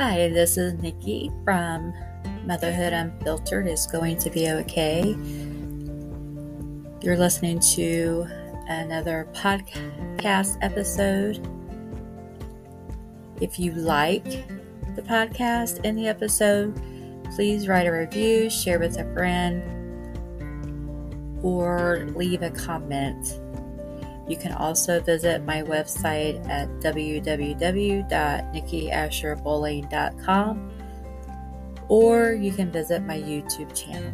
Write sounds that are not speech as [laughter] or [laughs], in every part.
Hi, this is Nikki from Motherhood Unfiltered is going to be okay. You're listening to another podcast episode. If you like the podcast and the episode, please write a review, share with a friend, or leave a comment. You can also visit my website at www.nikkiasherbowling.com or you can visit my YouTube channel.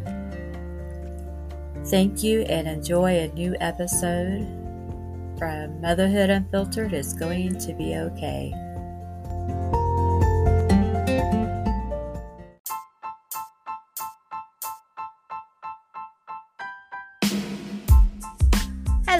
Thank you and enjoy a new episode from Motherhood Unfiltered is going to be okay.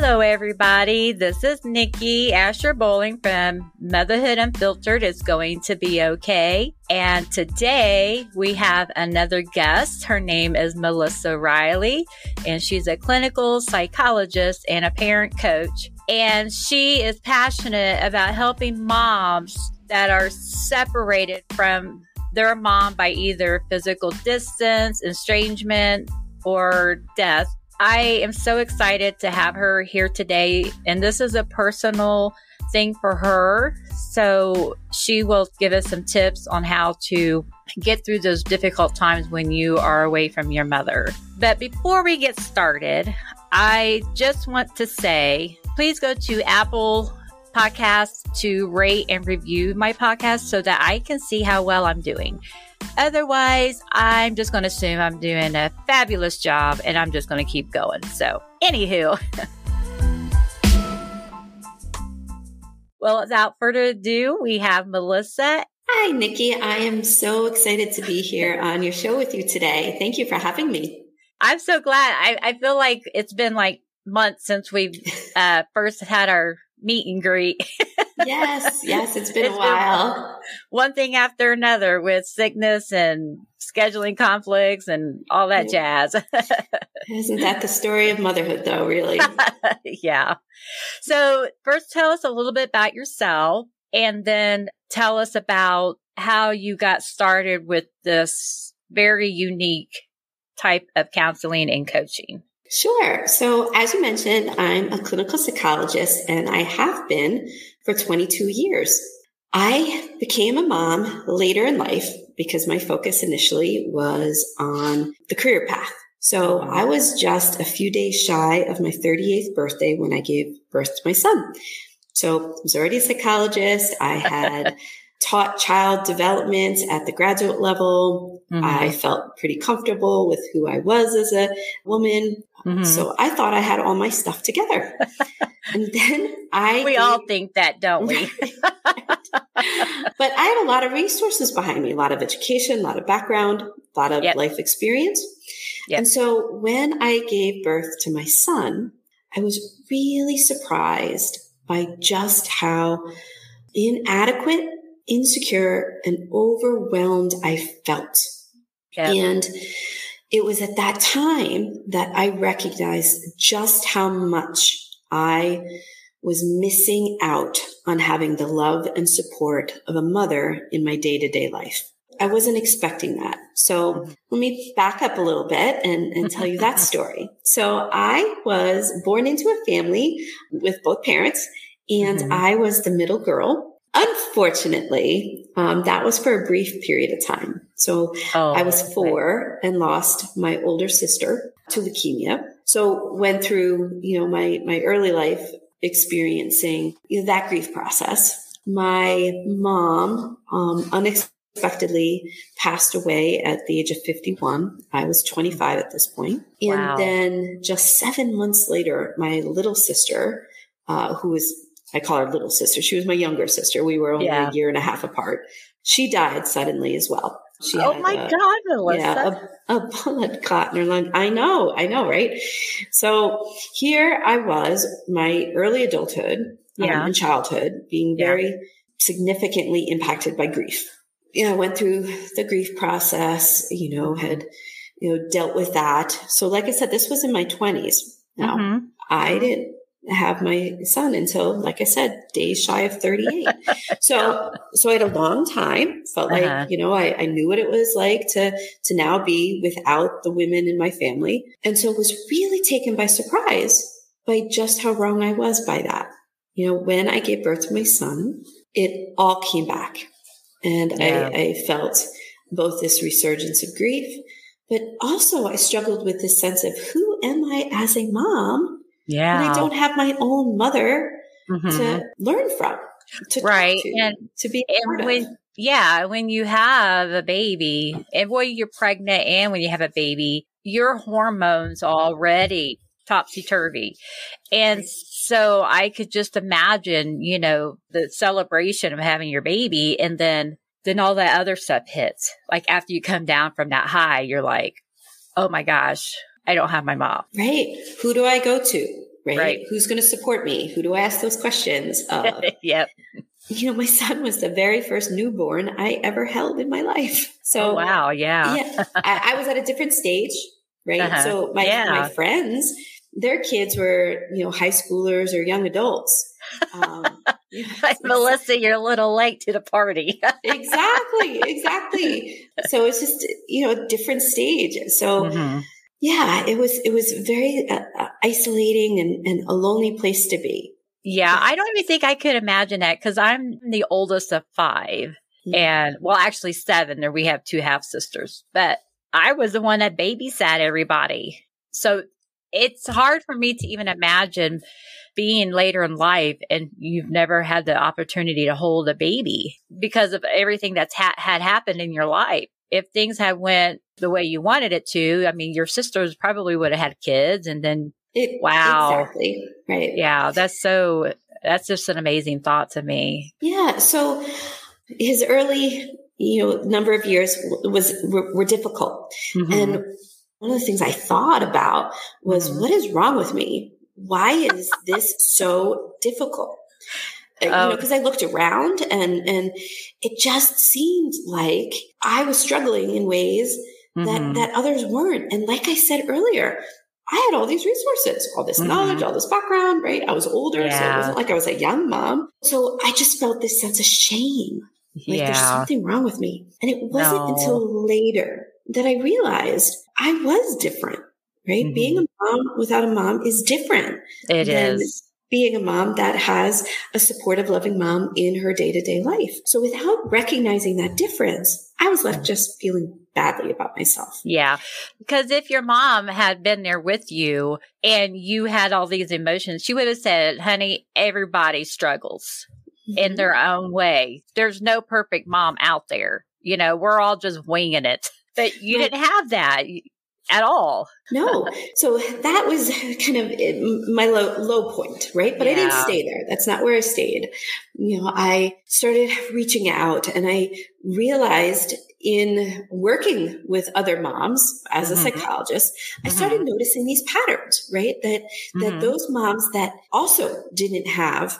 Hello, everybody. This is Nikki Asher Bowling from Motherhood Unfiltered is going to be okay. And today we have another guest. Her name is Melissa Riley, and she's a clinical psychologist and a parent coach. And she is passionate about helping moms that are separated from their mom by either physical distance, estrangement, or death I am so excited to have her here today. And this is a personal thing for her. So she will give us some tips on how to get through those difficult times when you are away from your mother. But before we get started, I just want to say please go to Apple Podcasts to rate and review my podcast so that I can see how well I'm doing. Otherwise, I'm just going to assume I'm doing a fabulous job and I'm just going to keep going. So, anywho. well, without further ado, we have Melissa. Hi, Nikki. I am so excited to be here on your show with you today. Thank you for having me. I'm so glad. I, I feel like it's been like months since we've [laughs] uh, first had our meet and greet. [laughs] yes, yes, it's been it's a while. Been one thing after another with sickness and scheduling conflicts and all that jazz. [laughs] Isn't that the story of motherhood, though, really? [laughs] yeah. So, first, tell us a little bit about yourself and then tell us about how you got started with this very unique type of counseling and coaching. Sure. So, as you mentioned, I'm a clinical psychologist and I have been for 22 years. I became a mom later in life because my focus initially was on the career path. So I was just a few days shy of my 38th birthday when I gave birth to my son. So I was already a psychologist. I had [laughs] taught child development at the graduate level. Mm-hmm. I felt pretty comfortable with who I was as a woman. Mm-hmm. So I thought I had all my stuff together. [laughs] and then I. We all think that, don't we? [laughs] but I had a lot of resources behind me, a lot of education, a lot of background, a lot of yep. life experience. Yep. And so when I gave birth to my son, I was really surprised by just how inadequate, insecure, and overwhelmed I felt. Yep. And it was at that time that I recognized just how much I was missing out on having the love and support of a mother in my day to day life. I wasn't expecting that. So let me back up a little bit and, and tell you that [laughs] story. So I was born into a family with both parents and mm-hmm. I was the middle girl. Unfortunately, um, that was for a brief period of time. So oh, I was four right. and lost my older sister to leukemia. So went through, you know, my, my early life experiencing you know, that grief process. My mom, um, unexpectedly passed away at the age of 51. I was 25 at this point. And wow. then just seven months later, my little sister, uh, who was I call her little sister. She was my younger sister. We were only yeah. a year and a half apart. She died suddenly as well. She oh my a, God, Melissa. Yeah, a, a blood clot in her lung. I know, I know, right? So here I was, my early adulthood um, yeah. um, and childhood being very yeah. significantly impacted by grief. You know, I went through the grief process, you know, had, you know, dealt with that. So like I said, this was in my twenties. Now, mm-hmm. I didn't have my son until, like I said, days shy of 38. so, [laughs] so I had a long time, felt like, uh-huh. you know, I, I knew what it was like to, to now be without the women in my family. And so was really taken by surprise by just how wrong I was by that. You know, when I gave birth to my son, it all came back. And yeah. I, I felt both this resurgence of grief, but also I struggled with this sense of who am I as a mom? Yeah. And I don't have my own mother mm-hmm. to learn from. To right. To, and to be and when, yeah, when you have a baby and when you're pregnant and when you have a baby, your hormones already topsy turvy. And so I could just imagine, you know, the celebration of having your baby and then then all that other stuff hits. Like after you come down from that high, you're like, oh my gosh, I don't have my mom. Right. Who do I go to? Right. right. Who's going to support me? Who do I ask those questions of? [laughs] yep. You know, my son was the very first newborn I ever held in my life. So, oh, wow. Yeah. yeah I, I, was at a different stage. Right. Uh-huh. So my, yeah. my friends, their kids were, you know, high schoolers or young adults. Um, [laughs] Melissa, you're a little late to the party. [laughs] exactly, exactly. So it's just you know a different stage. So mm-hmm. Yeah, it was it was very uh, uh, isolating and, and a lonely place to be. Yeah, I don't even think I could imagine that because I'm the oldest of 5 mm-hmm. and well, actually seven. There we have two half sisters, but I was the one that babysat everybody. So it's hard for me to even imagine being later in life and you've never had the opportunity to hold a baby because of everything that's ha- had happened in your life. If things had went the way you wanted it to, I mean, your sisters probably would have had kids and then it, wow. Exactly. Right. Yeah. That's so, that's just an amazing thought to me. Yeah. So his early, you know, number of years was, were, were difficult. Mm-hmm. And one of the things I thought about was mm-hmm. what is wrong with me? why is this so difficult? Uh, you know, because oh. I looked around and and it just seemed like I was struggling in ways that mm-hmm. that others weren't. And like I said earlier, I had all these resources, all this mm-hmm. knowledge, all this background, right? I was older, yeah. so it wasn't like I was a young mom. So I just felt this sense of shame. Like yeah. there's something wrong with me. And it wasn't no. until later that I realized I was different right? Mm-hmm. Being a mom without a mom is different. It is being a mom that has a supportive, loving mom in her day to day life. So without recognizing that difference, I was left just feeling badly about myself. Yeah. Because if your mom had been there with you and you had all these emotions, she would have said, honey, everybody struggles mm-hmm. in their own way. There's no perfect mom out there. You know, we're all just winging it. But you didn't have that at all. no. So that was kind of my low, low point, right? But yeah. I didn't stay there. That's not where I stayed. You know, I started reaching out and I realized in working with other moms as mm-hmm. a psychologist, mm-hmm. I started noticing these patterns, right? That, mm-hmm. that those moms that also didn't have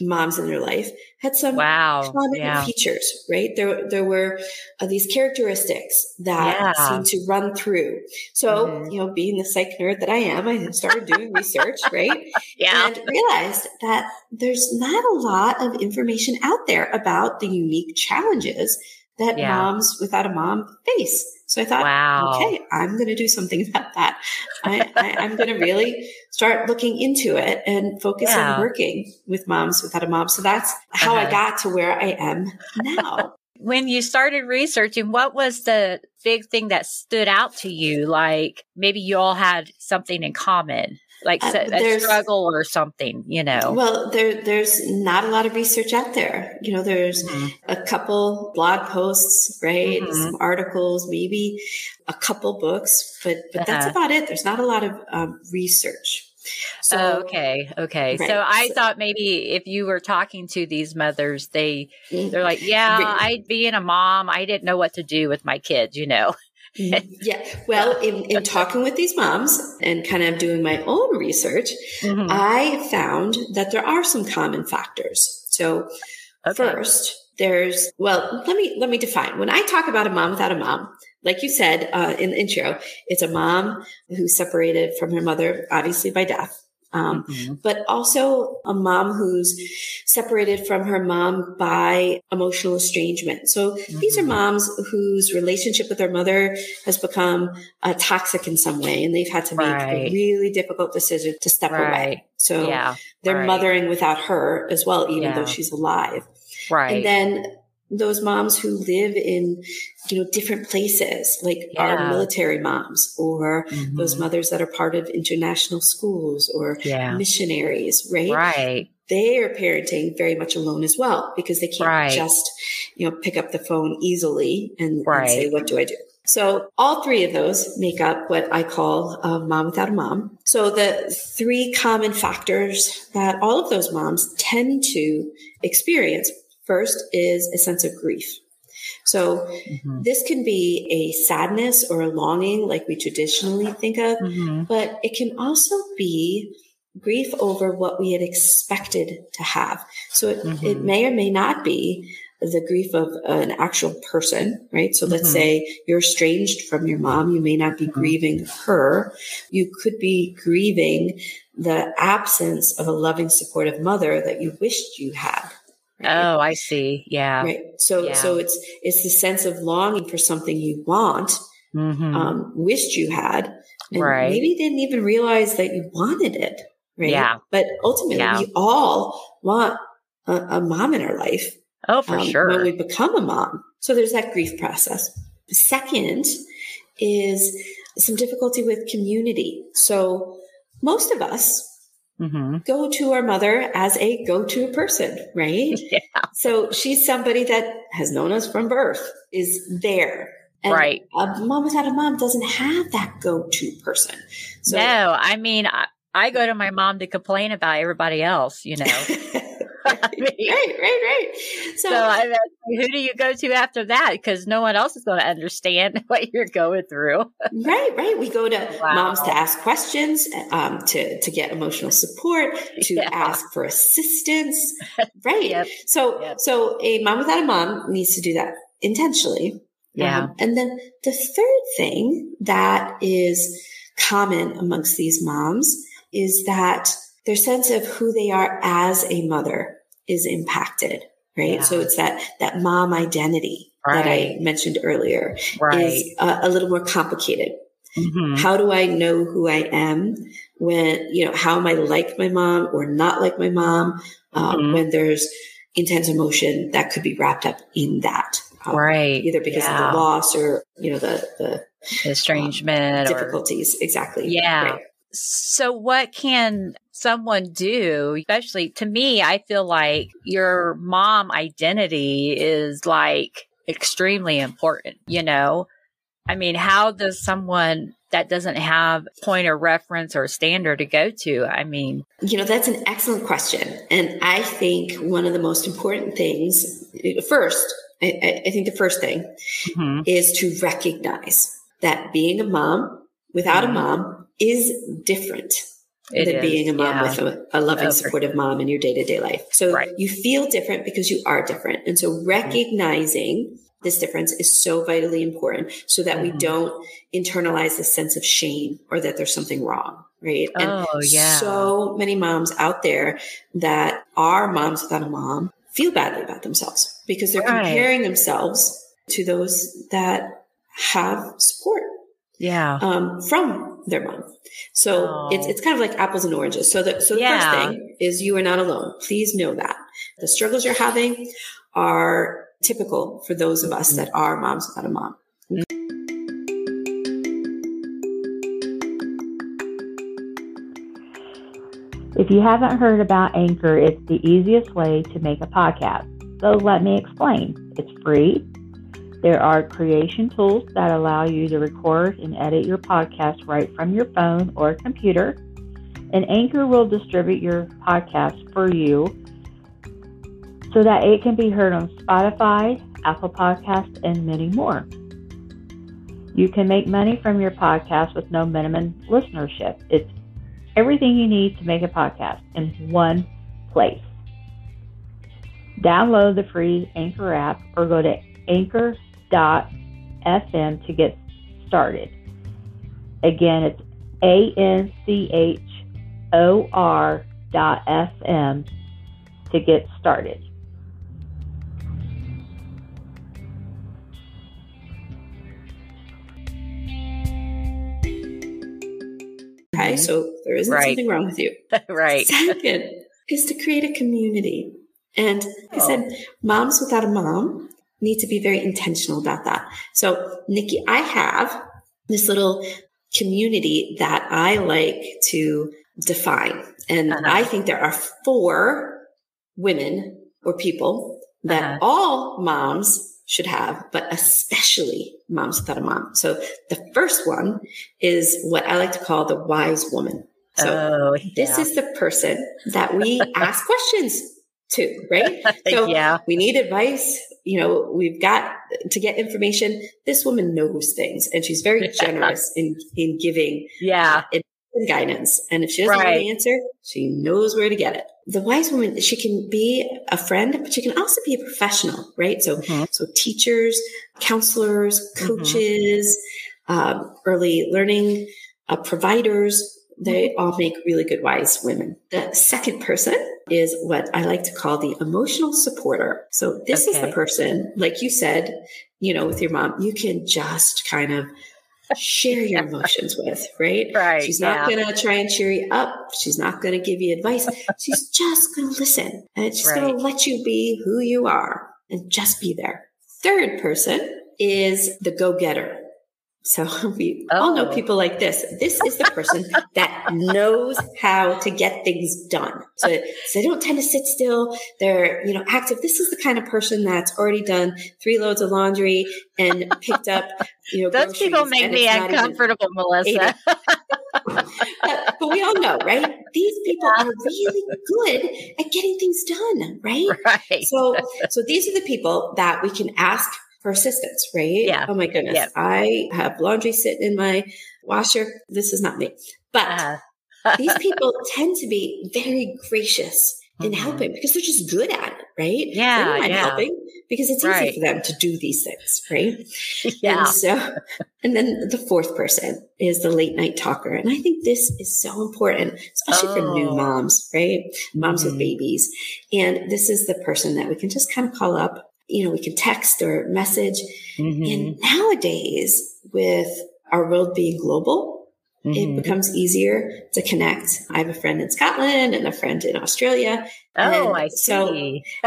moms in their life had some wow. common yeah. features, right? There, there were uh, these characteristics that yeah. seemed to run through. So, mm-hmm. you know, being the psych nerd that I am, I started doing [laughs] research, right? Yeah. And realized that there's not a lot of information out there about the unique challenges that yeah. moms without a mom face. So I thought, wow. okay, I'm going to do something [laughs] about that. I, am going to really start looking into it and focus yeah. on working with moms without a mom. So that's how uh-huh. I got to where I am now. [laughs] when you started researching, what was the big thing that stood out to you? Like maybe you all had something in common like uh, a struggle or something, you know? Well, there, there's not a lot of research out there. You know, there's mm-hmm. a couple blog posts, right? Mm-hmm. Some articles, maybe a couple books, but, but uh-huh. that's about it. There's not a lot of um, research. So, oh, okay, okay. Right. So I so, thought maybe if you were talking to these mothers, they mm-hmm. they're like, yeah, I'd being a mom, I didn't know what to do with my kids, you know. [laughs] Yeah. Well, in, in talking with these moms and kind of doing my own research, mm-hmm. I found that there are some common factors. So okay. first, there's, well, let me, let me define. When I talk about a mom without a mom, like you said uh, in the intro, it's a mom who's separated from her mother, obviously by death. Um, mm-hmm. but also a mom who's separated from her mom by emotional estrangement. So mm-hmm. these are mm-hmm. moms whose relationship with their mother has become uh, toxic in some way, and they've had to make right. a really difficult decision to step right. away. So yeah. they're right. mothering without her as well, even yeah. though she's alive. Right. And then those moms who live in you know different places like yeah. our military moms or mm-hmm. those mothers that are part of international schools or yeah. missionaries right right they are parenting very much alone as well because they can't right. just you know pick up the phone easily and, right. and, say what do i do so all three of those make up what i call a mom without a mom so the three common factors that all of those moms tend to experience First is a sense of grief. So mm-hmm. this can be a sadness or a longing like we traditionally think of, mm-hmm. but it can also be grief over what we had expected to have. So it, mm-hmm. it may or may not be the grief of an actual person, right? So let's mm-hmm. say you're estranged from your mom. You may not be mm-hmm. grieving her. You could be grieving the absence of a loving, supportive mother that you wished you had. Right? Oh, I see. Yeah. Right. So, yeah. so it's, it's the sense of longing for something you want, mm-hmm. um, wished you had, and right. maybe didn't even realize that you wanted it. Right. Yeah. But ultimately, yeah. we all want a, a, mom in our life. Oh, for um, sure. When we become a mom. So there's that grief process. The Second is some difficulty with community. So most of us mm-hmm. go to our mother as a go to person, right? [laughs] Yeah. So she's somebody that has known us from birth, is there. And right. A mom without a mom doesn't have that go to person. So, no, I mean, I, I go to my mom to complain about everybody else, you know. [laughs] [laughs] Right, right, right. So, so I mean, who do you go to after that? Because no one else is going to understand [laughs] what you're going through. right, right. We go to wow. moms to ask questions, um, to to get emotional support, to yeah. ask for assistance. [laughs] Right. yep. So, yep. so a mom without a mom needs to do that intentionally. Yeah. Um, and then the third thing that is common amongst these moms is that their sense of who they are as a mother is impacted, right? Yeah. So it's that, that mom identity right. that I mentioned earlier right. is a little more complicated. Mm-hmm. How do I know who I am when, you know, how am I like my mom or not like my mom? Um, mm-hmm. When there's intense emotion that could be wrapped up in that. Um, right. Either because yeah. of the loss or, you know, the, the, the estrangement um, difficulties. Or, exactly. Yeah. Right. So what can someone do? Especially to me, I feel like your mom identity is like extremely important, you know? I mean, how does someone that doesn't have point of reference or standard to go to? I mean, you know, that's an excellent question. And I think one of the most important things, first, I, I think the first thing mm-hmm. is to recognize that being a mom without mm-hmm. a mom is different it than is, being a mom yeah. with a, a loving, oh, supportive mom in your day to day life. So right. you feel different because you are different. And so recognizing mm-hmm. this difference is so vitally important so that mm-hmm. we don't internalize this sense of shame or that there's something wrong. Right. Oh, and yeah. so many moms out there that are moms without a mom feel badly about themselves because they're right. comparing themselves to those that have support yeah. Um, from their mom. So oh. it's, it's kind of like apples and oranges. So the, so the yeah. first thing is you are not alone. Please know that the struggles you're having are typical for those of us mm-hmm. that are moms without a mom. If you haven't heard about Anchor, it's the easiest way to make a podcast. So let me explain. It's free there are creation tools that allow you to record and edit your podcast right from your phone or computer. And Anchor will distribute your podcast for you so that it can be heard on Spotify, Apple Podcasts, and many more. You can make money from your podcast with no minimum listenership. It's everything you need to make a podcast in one place. Download the free Anchor app or go to Anchor FM to get started. Again, it's A N C H or.fm to get started. Okay, so there isn't right. something wrong with you. [laughs] right. Second is to create a community. And like oh. I said, oh. moms without a mom need to be very intentional about that. So, Nikki, I have this little community that I like to define. And uh-huh. I think there are four women or people that uh-huh. all moms should have, but especially moms without a mom. So the first one is what I like to call the wise woman. So oh, yeah. this is the person that we [laughs] ask questions to, right? [laughs] So yeah. we need advice. You know, we've got to get information. This woman knows things and she's very [laughs] generous in, in giving yeah. Uh, and guidance. And if she doesn't right. know the answer, she knows where to get it. The wise woman, she can be a friend, but she can also be a professional, right? So, mm-hmm. so teachers, counselors, mm-hmm. coaches, mm-hmm. um, early learning uh, providers, they all make really good wise women. The second person is what I like to call the emotional supporter. So this okay. is the person, like you said, you know, with your mom, you can just kind of share your emotions with, right? [laughs] Right. She's not yeah. going to try and cheer you up. She's not going to give you advice. She's just going to listen and she's right. going to let you be who you are and just be there. Third person is the go getter. So [laughs] we oh. all know oh. people like this. This is the person that knows how to get things done. So, so, they don't tend to sit still. They're, you know, active. This is the kind of person that's already done three loads of laundry and picked up, you know, those people make me uncomfortable, Melissa. [laughs] but, but, we all know, right? These people yeah. are really good at getting things done, right? [laughs] Right. So, so these are the people that we can ask for assistance, right? Yeah. Oh my goodness. Yeah. I have laundry sitting in my washer. This is not me. But uh-huh. [laughs] these people tend to be very gracious in mm-hmm. helping because they're just good at it, right? Yeah. They don't mind yeah. helping because it's right. easy for them to do these things, right? [laughs] yeah. And so, and then the fourth person is the late night talker. And I think this is so important, especially oh. for new oh. moms, right? Moms mm-hmm. with babies. And this is the person that we can just kind of call up you know, we can text or message. Mm-hmm. And nowadays, with our world being global, mm-hmm. it becomes easier to connect. I have a friend in Scotland and a friend in Australia. Oh, I see. So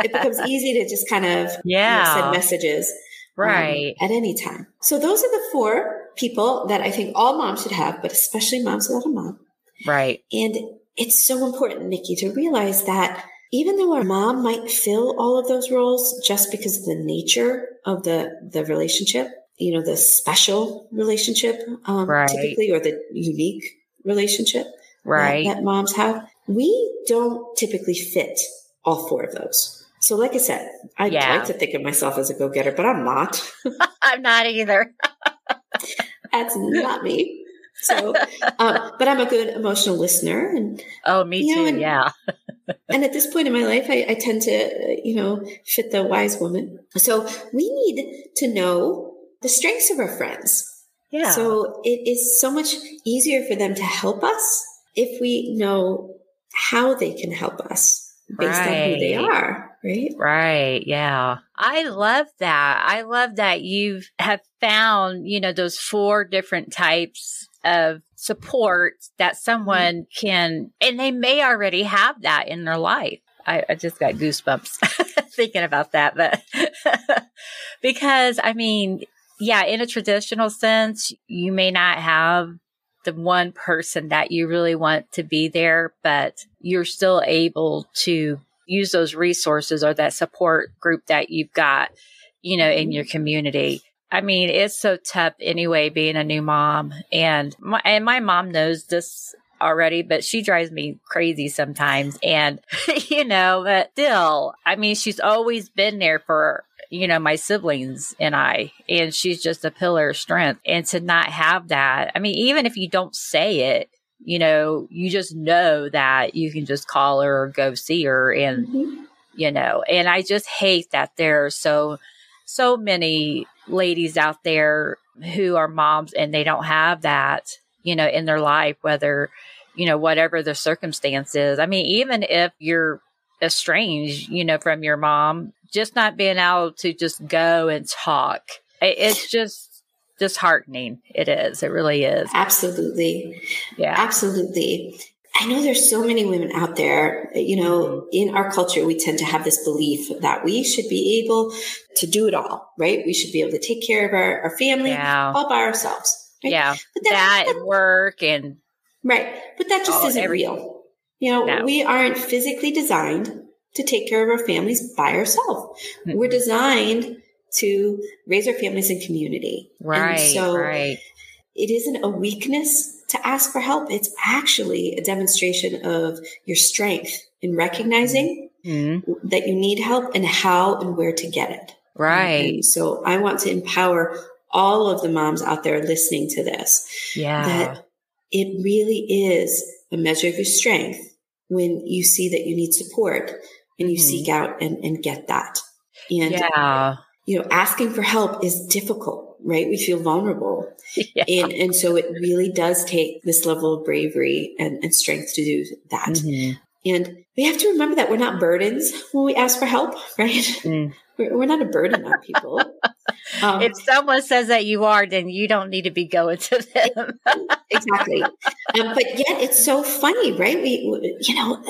it becomes [laughs] easy to just kind of yeah. You know, send messages. Um, right. Um, at any time. So those are the four people that I think all moms should have, but especially moms without a mom. Right. And it's so important, Nikki, to realize that even though our mom might fill all of those roles just because of the nature of the, the relationship, you know, the special relationship, um, right. typically, or the unique relationship right. that, that moms have, we don't typically fit all four of those. So, like I said, I yeah. like to think of myself as a go getter, but I'm not. [laughs] [laughs] I'm not either. That's not me. So, [laughs] um, but I'm a good emotional listener, and oh, me too. Know, and, yeah. And at this point in my life, I, I tend to, uh, you know, fit the wise woman. So we need to know the strengths of our friends. Yeah. So it is so much easier for them to help us if we know how they can help us based right. on who they are. Right. Right. Yeah. I love that. I love that you have found, you know, those four different types of support that mm-hmm. someone can, and they may already have that in their life. I, I just got goosebumps [laughs] thinking about that, but [laughs] because I mean, yeah, in a traditional sense, you may not have the one person that you really want to be there, but you're still able to use those resources or that support group that you've got, you know, in mm-hmm. your community I mean, it's so tough anyway, being a new mom. And my, and my mom knows this already, but she drives me crazy sometimes. And, [laughs] you know, but still, I mean, she's always been there for, you know, my siblings and I, and she's just a pillar of strength. And to not have that, I mean, even if you don't say it, you know, you just know that you can just call her or go see her and, mm-hmm. you know, and I just hate that there are so, so many ladies out there who are moms and they don't have that, you know, in their life, whether, you know, whatever the circumstances. I mean, even if you're estranged, you know, from your mom, just not being able to just go and talk, it's just disheartening. It is. It really is. Absolutely. Yeah. Absolutely. I know there's so many women out there, you know, in our culture, we tend to have this belief that we should be able to do it all, right? We should be able to take care of our, our family yeah. all by ourselves. Right? Yeah. But that, that, that, work and. Right. But that just isn't everything. real. You know, no. we aren't physically designed to take care of our families by ourselves. Mm-hmm. We're designed to raise our families in community. Right. And so right. it isn't a weakness to ask for help. It's actually a demonstration of your strength in recognizing mm-hmm. that you need help and how and where to get it. Right. And so I want to empower all of the moms out there listening to this. Yeah. That it really is a measure of your strength when you see that you need support and you mm-hmm. seek out and, and get that. And yeah. you know, asking for help is difficult, right? We feel vulnerable. [laughs] Yeah. And and so it really does take this level of bravery and, and strength to do that. Mm-hmm. And we have to remember that we're not burdens when we ask for help, [laughs] right? Mm. We're, we're, not a burden on people. [laughs] Um, if someone says that you are, then you don't need to be going to them. exactly. Um, but yet it's so funny, right? We, you know,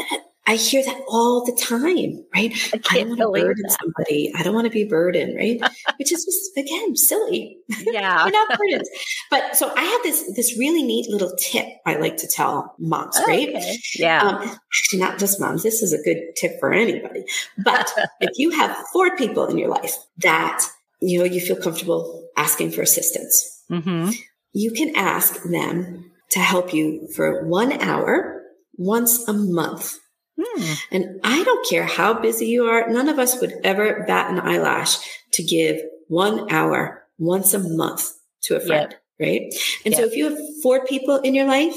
I hear that all the time, right? I, I don't want to burden that. somebody. I don't want to be burdened, right? [laughs] Which is just again silly. [laughs] Yeah, we're not burdens. But so I have this this really neat little tip I like to tell moms, oh, right? Okay. Yeah, um, actually not just moms. This is a good tip for anybody. But [laughs] if you have four people in your life that you know you feel comfortable asking for assistance, mm-hmm. you can ask them to help you for one hour once a month Hmm. And I don't care how busy you are. None of us would ever bat an eyelash to give one hour once a month to a friend, yep. right? And yep. so if you have four people in your life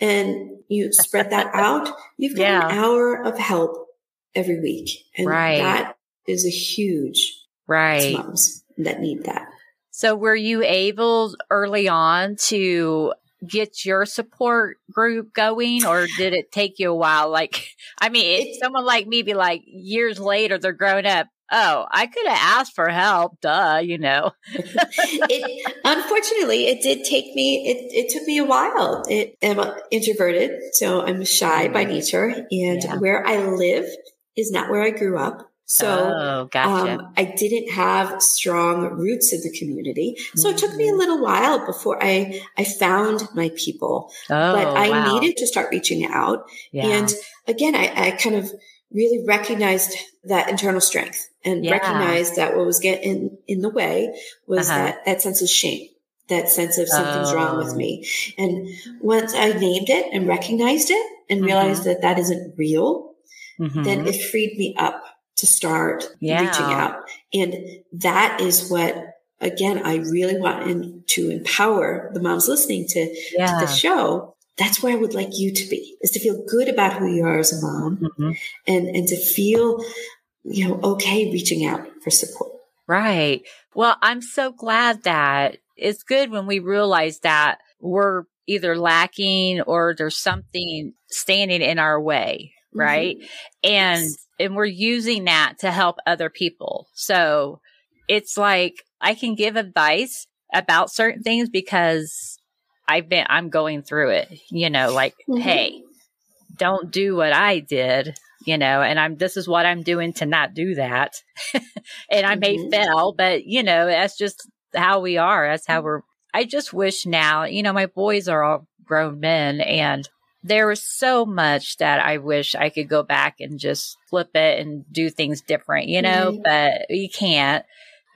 and you spread that [laughs] out, you've got yeah. an hour of help every week. And right. that is a huge right moms that need that. So were you able early on to get your support group going or did it take you a while? Like, [laughs] I mean, if someone like me be like years later, they're grown up. Oh, I could have asked for help. Duh, you know. [laughs] it, unfortunately, it did take me. It, it took me a while. It, I'm introverted, so I'm shy by mm. nature, and yeah. where I live is not where I grew up. So oh, gotcha. um, I didn't have strong roots in the community. So mm-hmm. it took me a mm-hmm. little while before I, I found my people. Oh, but I wow. needed to start reaching out. Yeah. And again, I, I kind of really recognized that internal strength and yeah. recognized that what was getting in, the way was uh-huh. that, that sense of shame that sense of something's oh. wrong with oh. me. And once I named it and recognized it and mm-hmm. realized that that isn't real, mm-hmm. then it freed me up to start yeah. reaching out. And that is what, again, I really want to empower the moms listening to, yeah. to the show. That's where I would like you to be is to feel good about who you are as a mom mm-hmm. and, and to feel, you know, okay reaching out for support. Right. Well, I'm so glad that it's good when we realize that we're either lacking or there's something standing in our way. Mm-hmm. Right. Mm-hmm. And and we're using that to help other people. So it's like I can give advice about certain things because I've been, I'm going through it, you know, like, mm-hmm. Hey, don't do what I did, you know, and I'm, this is what I'm doing to not do that. [laughs] and I mm-hmm. may fail, but you know, that's just how we are. That's how we're, I just wish now, you know, my boys are all grown men and there was so much that I wish I could go back and just flip it and do things different, you know, mm-hmm. but you can't.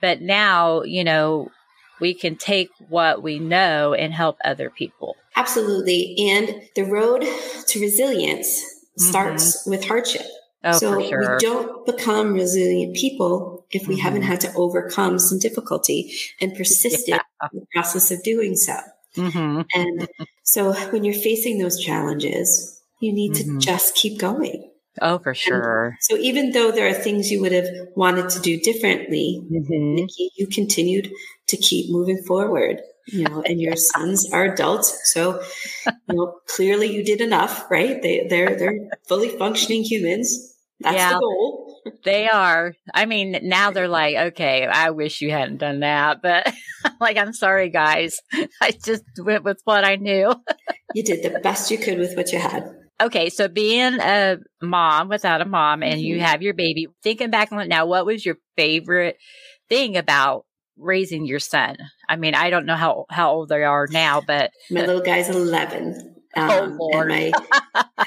But now, you know, we can take what we know and help other people. Absolutely. And the road to resilience starts mm-hmm. with hardship. Oh, so sure. we don't become resilient people if we mm-hmm. haven't had to overcome some difficulty and persisted yeah. in the process of doing so. Mm-hmm. And so when you're facing those challenges, you need mm-hmm. to just keep going. Oh, for sure. And so even though there are things you would have wanted to do differently, mm-hmm. Nikki, you continued to keep moving forward. you know, and your sons are adults. So, you know, clearly you did enough, right? They, they're, they're fully functioning humans. That's yeah, the goal. They are. I mean, now they're like, okay, I wish you hadn't done that, but [laughs] like, I'm sorry, guys. I just went with what I knew. you did the best you could with what you had. Okay, so being a mom without a mom and mm-hmm. you have your baby, thinking back on it now, what was your favorite thing about raising your son? I mean, I don't know how, how old they are now, but my little guy's 11. Um, oh, Lord. my,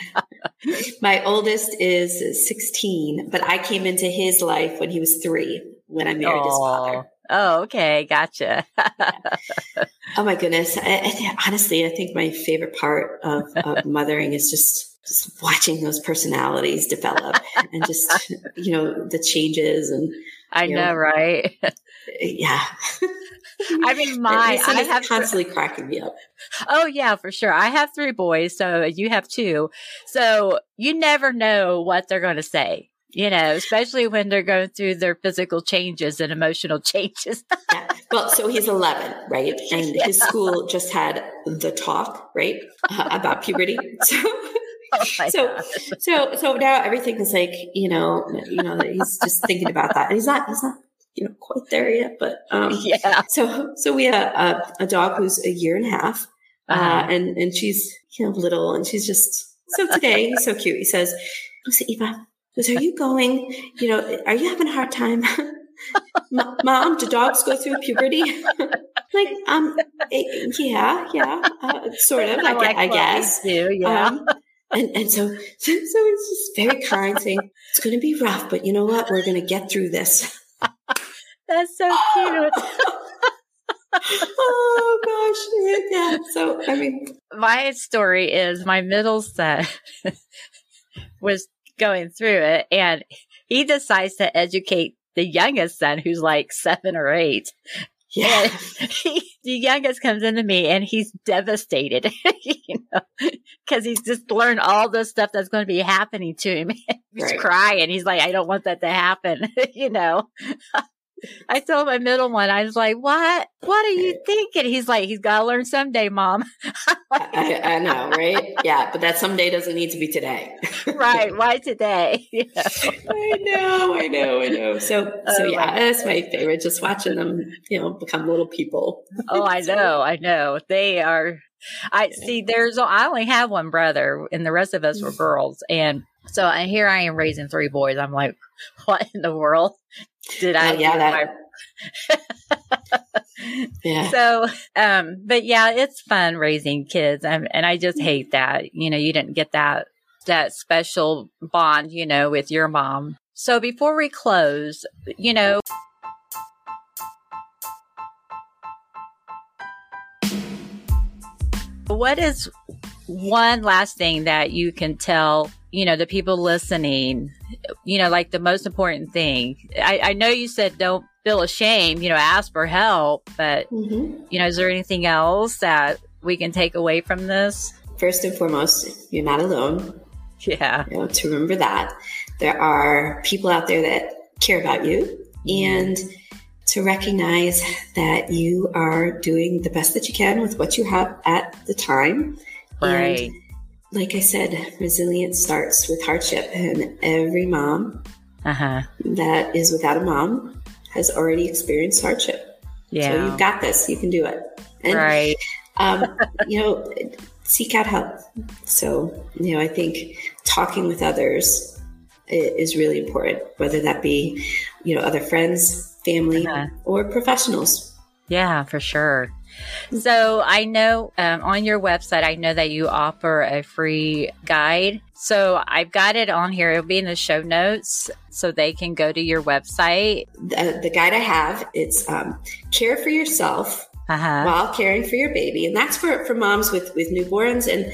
[laughs] my oldest is 16, but I came into his life when he was three, when I married oh. his father. Oh, okay. Gotcha. oh my goodness. I, I, honestly, I think my favorite part of, of [laughs] mothering is just, just watching those personalities develop and just, you know, the changes and, I know, know, right? yeah. [laughs] I mean, [laughs] my I have constantly cracking me up. Oh yeah, for sure. I have three boys, so you have two. So you never know what they're going to say. You know, especially when they're going through their physical changes and emotional [laughs] changes. yeah. Well, so he's 11, right? And [laughs] yeah. his school just had the talk, right, uh, about puberty. So. Oh so, so, so now everything is like, you know, you know, he's just thinking about that. And he's not, he's not you know quite there yet, but um, [laughs] yeah. So so we have a, a, dog who's a year and a half, uh, uh-huh. uh, and and she's you know little, and she's just so today he's so cute. He says, "Eva, are you going? You know, are you having a hard time?" [laughs] Mom, do dogs go through puberty? [laughs] like, um, it, eh, yeah, yeah, uh, sort of. I, like I guess. Do, yeah. Um, and and so, so so it's just very kind, saying it's going to be rough, but you know what? We're going to get through this. That's so cute. [laughs] oh gosh. Yeah. So, I mean, my story is my middle son [laughs] was going through it and he decides to educate the youngest son who's like seven or eight. Yeah. [laughs] He, the youngest comes into me and he's devastated, you know, because he's just learned all the stuff that's going to be happening to him. he's right. crying. He's like, I don't want that to happen, you know. I told my middle one, I was like, what? What are you thinking? He's like, he's got to learn someday, mom. I, I, know, right? Yeah, but that someday doesn't need to be today. [laughs] right. Why today? [laughs] You know? I know, I know, I know. So, oh, so yeah, that's my favorite. Just watching them, you know, become little people. oh, I [laughs] know, I know. They are, I see, there's, I only have one brother and the rest of us were mm. girls. And so here I am raising three boys. I'm like, [laughs] what in the world? did I? Uh, yeah, that. [laughs] Yeah. So, um, but yeah, it's fun raising kids, and, and I just hate that you know you didn't get that that special bond, you know, with your mom. So before we close, you know. What is one last thing that you can tell, you know, the people listening you know, like the most important thing. I, I know you said don't feel ashamed, you know, ask for help, but, mm-hmm. you know, is there anything else that we can take away from this? First and foremost, you're not alone. [laughs] Yeah. You know, to remember that there are people out there that care about you mm-hmm. and to recognize that you are doing the best that you can with what you have at the time. Right. And like I said, resilience starts with hardship, and every mom uh-huh. that is without a mom has already experienced hardship. Yeah. So you've got this. You can do it. And, right. um, [laughs] you know, seek out help. So, you know, I think talking with others is really important, whether that be, you know, other friends, family, uh-huh. or professionals. Yeah, for sure. So I know um, on your website, I know that you offer a free guide. So I've got it on here. It'll be in the show notes so they can go to your website. The, the guide I have, it's um, Care for Yourself uh-huh. while caring for your baby. And that's for, for moms with, with newborns. And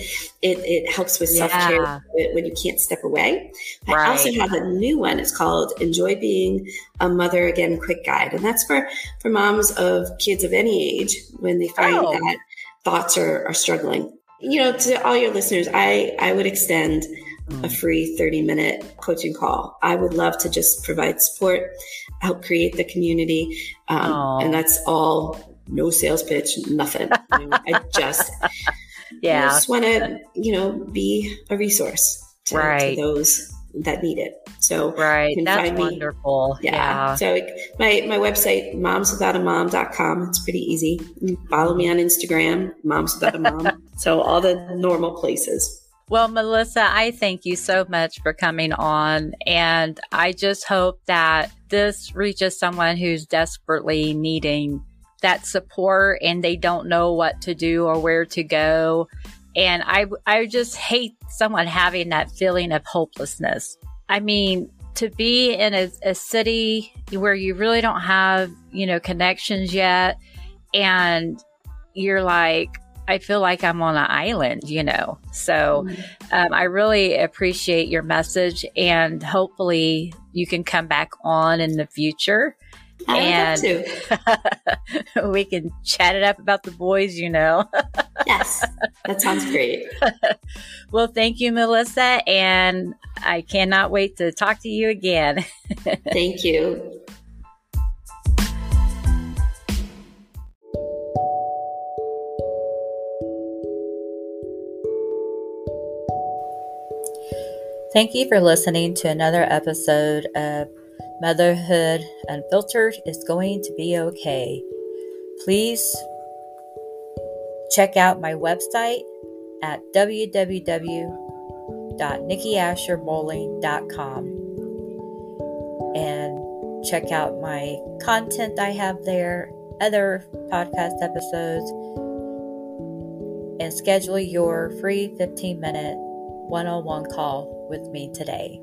it, it helps with self care when you can't step away. Right. I also have a new one. It's called Enjoy Being a Mother Again Quick Guide. And that's for, for moms of kids of any age when they find oh. that thoughts are, are struggling. You know, to all your listeners, I, I would extend a mm. free 30 minute coaching call. I would love to just provide support, help create the community. Um, and that's all no sales pitch, nothing. You know, I just, [laughs] yeah, I just want to, you know, be a resource to, right. to those that need it. So right, that's wonderful. Yeah. yeah. So my my website momswithoutamom.com. It's pretty easy. Follow me on Instagram, moms without a mom. [laughs] so all the normal places. Well, Melissa, I thank you so much for coming on. And I just hope that this reaches someone who's desperately needing that support and they don't know what to do or where to go. And I, I just hate someone having that feeling of hopelessness. I mean, to be in a, a city where you really don't have, you know, connections yet and you're like, I feel like I'm on an island, you know. So mm-hmm. um, I really appreciate your message, and hopefully you can come back on in the future. I and [laughs] we can chat it up about the boys, you know. [laughs] yes, that sounds great. [laughs] well, thank you, Melissa, and I cannot wait to talk to you again. thank you. Thank you for listening to another episode of Motherhood Unfiltered is Going to Be Okay. Please check out my website at www.nikkiasherbowling.com and check out my content I have there, other podcast episodes, and schedule your free 15 minute one on one call with me today.